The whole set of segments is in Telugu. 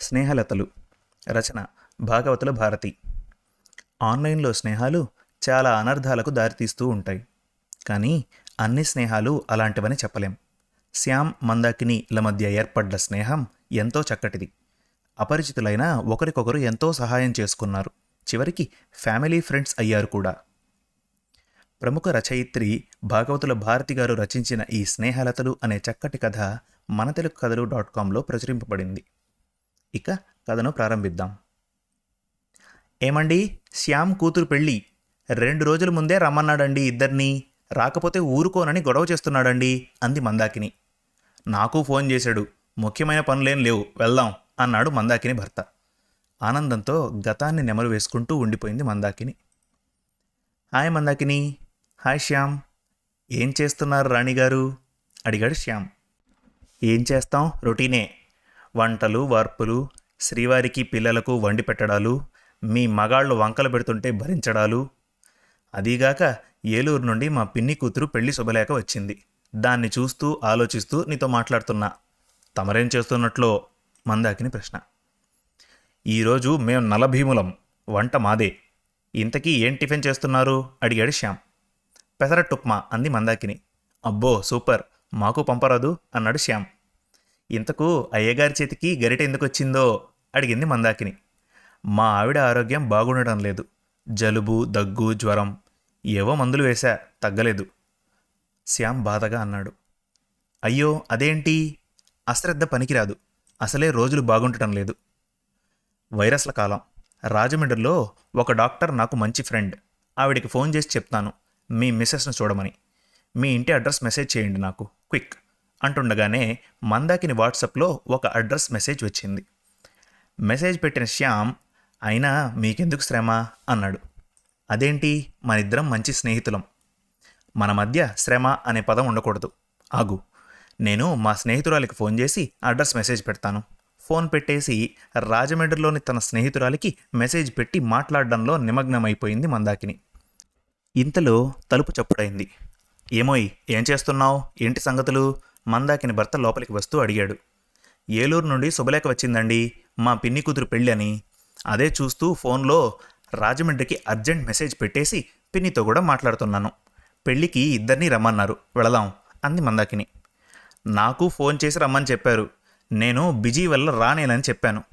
స్నేహలతలు రచన భాగవతుల భారతి. ఆన్లైన్లో స్నేహాలు చాలా అనర్థాలకు దారితీస్తూ ఉంటాయి. కానీ అన్ని స్నేహాలు అలాంటివని చెప్పలేం. శ్యామ్ మందాకినిల మధ్య ఏర్పడ్డ స్నేహం ఎంతో చక్కటిది. అపరిచితులైన ఒకరికొకరు ఎంతో సహాయం చేసుకున్నారు. చివరికి ఫ్యామిలీ ఫ్రెండ్స్ అయ్యారు కూడా. ప్రముఖ రచయిత్రి భాగవతుల భారతి గారు రచించిన ఈ స్నేహలతలు అనే చక్కటి కథ మన తెలుగు కథలు డాట్ కాంలో ప్రచురింపబడింది. ఇక కథను ప్రారంభిద్దాం. ఏమండి? శ్యామ్ కూతురు పెళ్ళి. రెండు రోజుల ముందే రమ్మన్నాడండి ఇద్దరిని. రాకపోతే ఊరుకోనని గొడవ చేస్తున్నాడండి అంది మందాకిని. నాకు ఫోన్ చేశాడు. ముఖ్యమైన పనులేం లేవు. వెళ్దాం అన్నాడు మందాకిని భర్త. ఆనందంతో గతాన్ని నెమరు వేసుకుంటూ ఉండిపోయింది మందాకిని. హాయ్ మందాకిని. హాయ్ శ్యామ్. ఏం చేస్తున్నారు రాణిగారు? అడిగాడు శ్యామ్. ఏం చేస్తాం? రొటీనే. వంటలు వార్పులు శ్రీవారికి పిల్లలకు వండి పెట్టడాలు మీ మగాళ్ళు వంకలు పెడుతుంటే భరించడాలు. అదీగాక ఏలూరు నుండి మా పిన్ని కూతురు పెళ్ళి శుభలేఖ వచ్చింది. దాన్ని చూస్తూ ఆలోచిస్తూ నీతో మాట్లాడుతున్నా. తమరేం చేస్తున్నట్లో? మందాకిని ప్రశ్న. ఈరోజు మేం నలభీములం వంట మాదే. ఇంతకీ ఏం టిఫిన్ చేస్తున్నారు? అడిగాడు శ్యామ్. పెసరట్టుప్మా అంది మందాకిని. అబ్బో సూపర్. మాకు పంపరాదు అన్నాడు శ్యామ్. ఇంతకు అయ్యగారి చేతికి గరిట ఎందుకు వచ్చిందో అడిగింది మందాకిని. మా ఆవిడ ఆరోగ్యం బాగుండడం లేదు. జలుబు దగ్గు జ్వరం ఏవో మందులు వేశా తగ్గలేదు. శ్యామ్ బాధగా అన్నాడు. అయ్యో అదేంటి? అశ్రద్ధ పనికిరాదు. అసలే రోజులు బాగుండటం లేదు. వైరస్ల కాలం. రాజమండ్రిలో ఒక డాక్టర్ నాకు మంచి ఫ్రెండ్. ఆవిడికి ఫోన్ చేసి చెప్తాను. మీ మిస్సెస్ను చూడమని. మీ ఇంటి అడ్రస్ మెసేజ్ చేయండి నాకు. క్విక్. అంటుండగానే మందాకిని వాట్సాప్లో ఒక అడ్రస్ మెసేజ్ వచ్చింది. మెసేజ్ పెట్టిన శ్యామ్ అయినా మీకెందుకు శ్రమ? అన్నాడు. అదేంటి? మనిద్దరం మంచి స్నేహితులం. మన మధ్య శ్రమ అనే పదం ఉండకూడదు. ఆగు. నేను మా స్నేహితురాలికి ఫోన్ చేసి అడ్రస్ మెసేజ్ పెడతాను. ఫోన్ పెట్టేసి రాజమండ్రిలోని తన స్నేహితురాలికి మెసేజ్ పెట్టి మాట్లాడడంలో నిమగ్నమైపోయింది మందాకిని. ఇంతలో తలుపు చప్పుడైంది. ఏమోయ్ ఏం చేస్తున్నావు? ఏంటి సంగతులు? మందాకిని భర్త లోపలికి వస్తూ అడిగాడు. ఏలూరు నుండి శుభలేఖ వచ్చిందండి మా పిన్ని కూతురు పెళ్ళి అని అదే చూస్తూ ఫోన్లో రాజమండ్రికి అర్జెంట్ మెసేజ్ పెట్టేసి పిన్నితో కూడా మాట్లాడుతున్నాను. పెళ్ళికి ఇద్దరినీ రమ్మన్నారు. వెళదాం అంది మందాకిని. నాకు ఫోన్ చేసి రమ్మని చెప్పారు. నేను బిజీ వల్ల రానేనని చెప్పాను.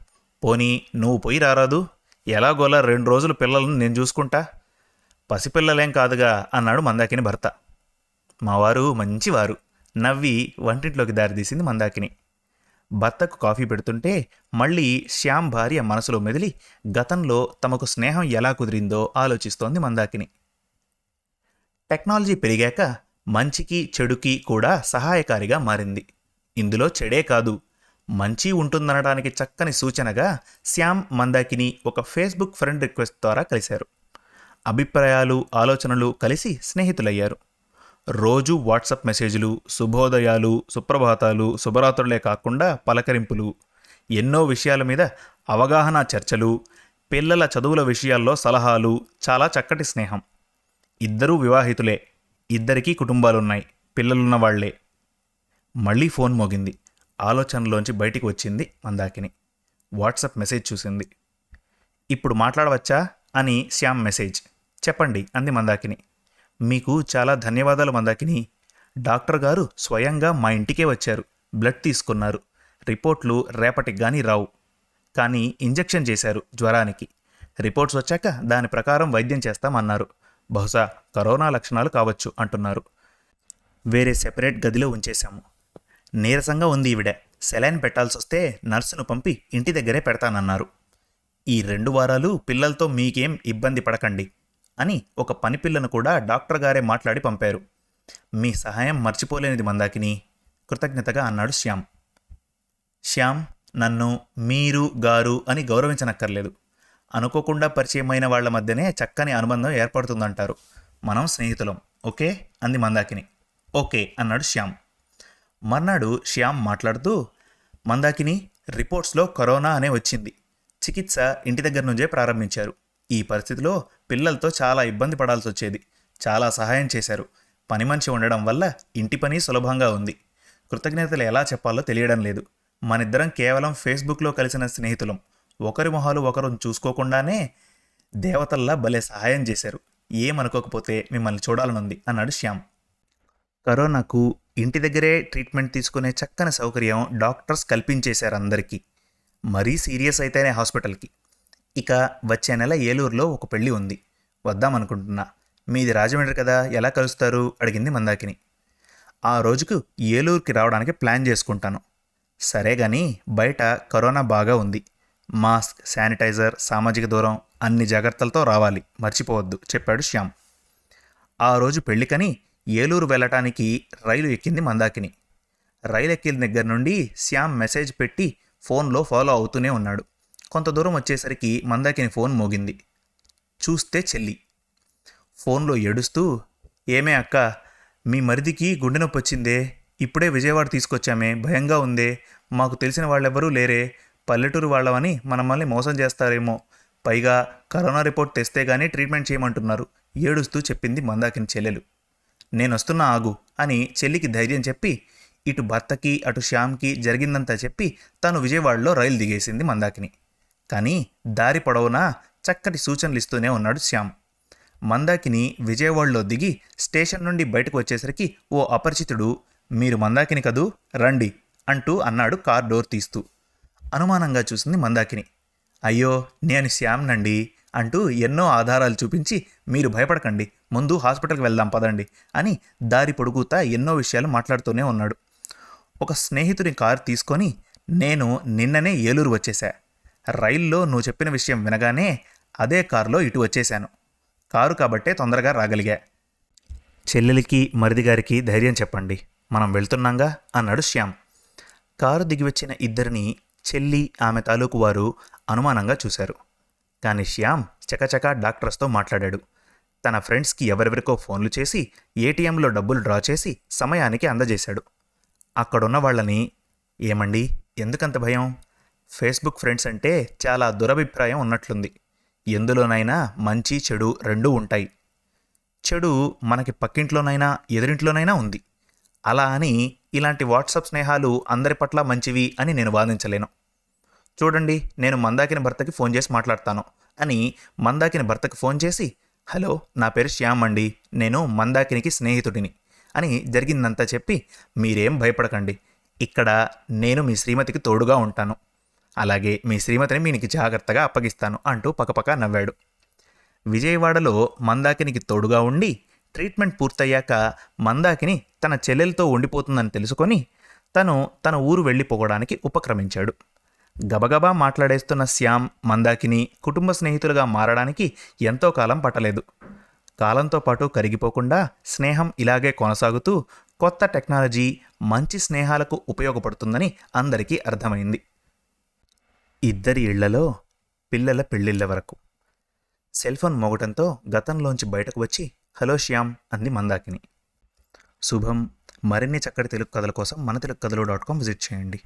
పోనీ నువ్వు పోయి రారాదు? ఎలాగోలా రెండు రోజులు పిల్లలను నేను చూసుకుంటా? పసిపిల్లలేం కాదుగా అన్నాడు మందాకిని భర్త. మావారు మంచివారు. నవ్వి వంటింట్లోకి దారితీసింది మందాకిని. భర్తకు కాఫీ పెడుతుంటే మళ్ళీ శ్యామ్ భార్య మనసులో మెదిలి గతంలో తమకు స్నేహం ఎలా కుదిరిందో ఆలోచిస్తోంది మందాకిని. టెక్నాలజీ పెరిగాక మంచికి చెడుకి కూడా సహాయకారిగా మారింది. ఇందులో చెడే కాదు. మంచి ఉంటుందనడానికి చక్కని సూచనగా శ్యామ్ మందాకిని ఒక ఫేస్బుక్ ఫ్రెండ్ రిక్వెస్ట్ ద్వారా కలిశారు. అభిప్రాయాలు ఆలోచనలు కలిసి స్నేహితులయ్యారు. రోజు వాట్సాప్ మెసేజ్లు శుభోదయాలు సుప్రభాతాలు శుభరాత్రులే కాకుండా పలకరింపులు. ఎన్నో విషయాల మీద అవగాహన చర్చలు పిల్లల చదువుల విషయాల్లో సలహాలు చాలా చక్కటి స్నేహం. ఇద్దరూ వివాహితులే. ఇద్దరికీ కుటుంబాలున్నాయి. పిల్లలున్న వాళ్ళే. మళ్ళీ ఫోన్ మోగింది. ఆలోచనలోంచి బయటికి వచ్చింది మందాకిని వాట్సాప్ మెసేజ్ చూసింది. ఇప్పుడు మాట్లాడవచ్చా? అని శ్యామ్ మెసేజ్. చెప్పండి అంది మందాకిని. మీకు చాలా ధన్యవాదాలు మందాకిని. డాక్టర్ గారు స్వయంగా మా ఇంటికే వచ్చారు. బ్లడ్ తీసుకున్నారు. రిపోర్ట్లు రేపటికి కానీ రావు. కానీ ఇంజెక్షన్ చేశారు జ్వరానికి. రిపోర్ట్స్ వచ్చాక దాని ప్రకారం వైద్యం చేస్తామన్నారు. బహుశా కరోనా లక్షణాలు కావచ్చు అంటున్నారు. వేరే సెపరేట్ గదిలో ఉంచేశాము. నీరసంగా ఉంది ఈవిడ. సెలైన్ పెట్టాల్సి వస్తే నర్సును పంపి ఇంటి దగ్గరే పెడతానన్నారు. ఈ రెండు వారాలు పిల్లలతో మీకేం ఇబ్బంది పడకండి. అని ఒక పని పిల్లను కూడా డాక్టర్ గారే మాట్లాడి పంపారు. మీ సహాయం మర్చిపోలేనిది మందాకిని కృతజ్ఞతగా అన్నాడు శ్యామ్. శ్యామ్ నన్ను మీరు గారు అని గౌరవించనక్కర్లేదు. అనుకోకుండా పరిచయమైన వాళ్ళ మధ్యనే చక్కని అనుబంధం ఏర్పడుతుందంటారు. మనం స్నేహితులం ఓకే? అంది మందాకిని. ఓకే అన్నాడు శ్యామ్. మర్నాడు శ్యామ్ మాట్లాడుతూ మందాకిని రిపోర్ట్స్లో కరోనా అనే వచ్చింది. చికిత్స ఇంటి దగ్గర నుంచే ప్రారంభించారు. ఈ పరిస్థితిలో పిల్లలతో చాలా ఇబ్బంది పడాల్సి వచ్చేది. చాలా సహాయం చేశారు. పని మంచి ఉండడం వల్ల ఇంటి పని సులభంగా ఉంది. కృతజ్ఞతలు ఎలా చెప్పాలో తెలియడం లేదు. మనిద్దరం కేవలం ఫేస్బుక్లో కలిసిన స్నేహితులం. ఒకరి మొహాలు ఒకరు చూసుకోకుండానే దేవతల్లా భలే సహాయం చేశారు. ఏమనుకోకపోతే మిమ్మల్ని చూడాలనుంది అన్నాడు శ్యామ్. కరోనాకు ఇంటి దగ్గరే ట్రీట్మెంట్ తీసుకునే చక్కని సౌకర్యం డాక్టర్స్ కల్పించేశారు అందరికీ. మరీ సీరియస్ అయితేనే హాస్పిటల్కి. ఇక వచ్చే నెల ఏలూరులో ఒక పెళ్ళి ఉంది. వద్దామనుకుంటున్నా మీది రాజమండ్రి కదా ఎలా కలుస్తారు? అడిగింది మందాకిని. ఆ రోజుకు ఏలూరుకి రావడానికి ప్లాన్ చేసుకుంటాను. సరే గాని బయట కరోనా బాగా ఉంది. మాస్క్ శానిటైజర్ సామాజిక దూరం అన్ని జాగ్రత్తలతో రావాలి. మర్చిపోవద్దు చెప్పాడు శ్యామ్. ఆ రోజు పెళ్ళికని ఏలూరు వెళ్ళటానికి రైలు ఎక్కింది మందాకిని. రైలు ఎక్కిన దగ్గర నుండి శ్యామ్ మెసేజ్ పెట్టి ఫోన్లో ఫాలో అవుతూనే ఉన్నాడు. కొంత దూరం వచ్చేసరికి మందాకిని ఫోన్ మోగింది. చూస్తే చెల్లి. ఫోన్లో ఏడుస్తూ ఏమే అక్క మీ మరిదికి గుండె నొప్పి వచ్చిందే. ఇప్పుడే విజయవాడ తీసుకొచ్చామే. భయంగా ఉందే. మాకు తెలిసిన వాళ్ళెవ్వరూ లేరే. పల్లెటూరు వాళ్ళవని మనమల్ని మోసం చేస్తారేమో. పైగా కరోనా రిపోర్ట్ తెస్తే గానీ ట్రీట్మెంట్ చేయమంటున్నారు. ఏడుస్తూ చెప్పింది మందాకిని చెల్లెలు. నేనొస్తున్నా ఆగు అని చెల్లికి ధైర్యం చెప్పి ఇటు భర్తకి అటు శ్యామ్కి జరిగిందంతా చెప్పి తను విజయవాడలో రైలు దిగేసింది మందాకిని. కానీ దారి పొడవునా చక్కటి సూచనలు ఇస్తూనే ఉన్నాడు శ్యామ్. మందాకిని విజయవాడలో దిగి స్టేషన్ నుండి బయటకు వచ్చేసరికి ఓ అపరిచితుడు మీరు మందాకిని కదూ? రండి అంటూ అన్నాడు కార్ డోర్ తీస్తూ. అనుమానంగా చూసింది మందాకిని. అయ్యో నేను శ్యామ్నండి అంటూ ఎన్నో ఆధారాలు చూపించి మీరు భయపడకండి ముందు హాస్పిటల్కి వెళ్దాం పదండి అని దారి పొడుగుతా ఎన్నో విషయాలు మాట్లాడుతూనే ఉన్నాడు. ఒక స్నేహితుని కారు తీసుకొని నేను నిన్ననే ఏలూరు వచ్చేసా రైల్లో నువ్వు చెప్పిన విషయం వినగానే అదే కారులో ఇటు వచ్చేశాను. కారు కాబట్టే తొందరగా రాగలిగా. చెల్లెలికి మరిదిగారికి ధైర్యం చెప్పండి. మనం వెళ్తున్నాంగా? అన్నాడు శ్యామ్. కారు దిగి వచ్చిన ఇద్దరిని చెల్లి ఆమె తాలూకు వారు అనుమానంగా చూశారు. కానీ శ్యామ్ చకచకా డాక్టర్స్తో మాట్లాడాడు. తన ఫ్రెండ్స్కి ఎవరెవరికో ఫోన్లు చేసి ఏటీఎంలో డబ్బులు డ్రా చేసి సమయానికి అందజేశాడు. అక్కడున్న వాళ్ళని ఏమండి? ఎందుకంత భయం? ఫేస్బుక్ ఫ్రెండ్స్ అంటే చాలా దురభిప్రాయం ఉన్నట్లుంది. ఎందులోనైనా మంచి చెడు రెండూ ఉంటాయి. చెడు మనకి పక్కింట్లోనైనా ఎదురింట్లోనైనా ఉంది. అలా అని ఇలాంటి వాట్సాప్ స్నేహాలు అందరి పట్ల మంచివి అని నేను వాదించలేను. చూడండి నేను మందాకిని భర్తకి ఫోన్ చేసి మాట్లాడతాను అని మందాకిని భర్తకి ఫోన్ చేసి హలో నా పేరు శ్యామ్ అండి. నేను మందాకినికి స్నేహితుడిని అని జరిగిందంతా చెప్పి మీరేం భయపడకండి. ఇక్కడ నేను మీ శ్రీమతికి తోడుగా ఉంటాను. అలాగే మీ శ్రీమతిని మీకు జాగ్రత్తగా అప్పగిస్తాను అంటూ పకపక నవ్వాడు. విజయవాడలో మందాకినికి తోడుగా ఉండి ట్రీట్మెంట్ పూర్తయ్యాక మందాకిని తన చెల్లెలతో ఉండిపోతుందని తెలుసుకొని తను తన ఊరు వెళ్ళిపోవడానికి ఉపక్రమించాడు. గబగబా మాట్లాడేస్తున్న శ్యామ్ మందాకిని కుటుంబ స్నేహితులుగా మారడానికి ఎంతో కాలం పట్టలేదు. కాలంతో పాటు కరిగిపోకుండా స్నేహం ఇలాగే కొనసాగుతూ కొత్త టెక్నాలజీ మంచి స్నేహాలకు ఉపయోగపడుతుందని అందరికీ అర్థమైంది. ఇద్దరి ఇళ్ళలో పిల్లల పెళ్ళిళ్ళ వరకు. సెల్ ఫోన్ మోగటంతో గతంలోంచి బయటకు వచ్చి హలో శ్యామ్ అంది మందాకిని. శుభం మరిన్ని చక్కటి తెలుగు కథల కోసం మన తెలుగు కథలు డాట్ కామ్ విజిట్ చేయండి.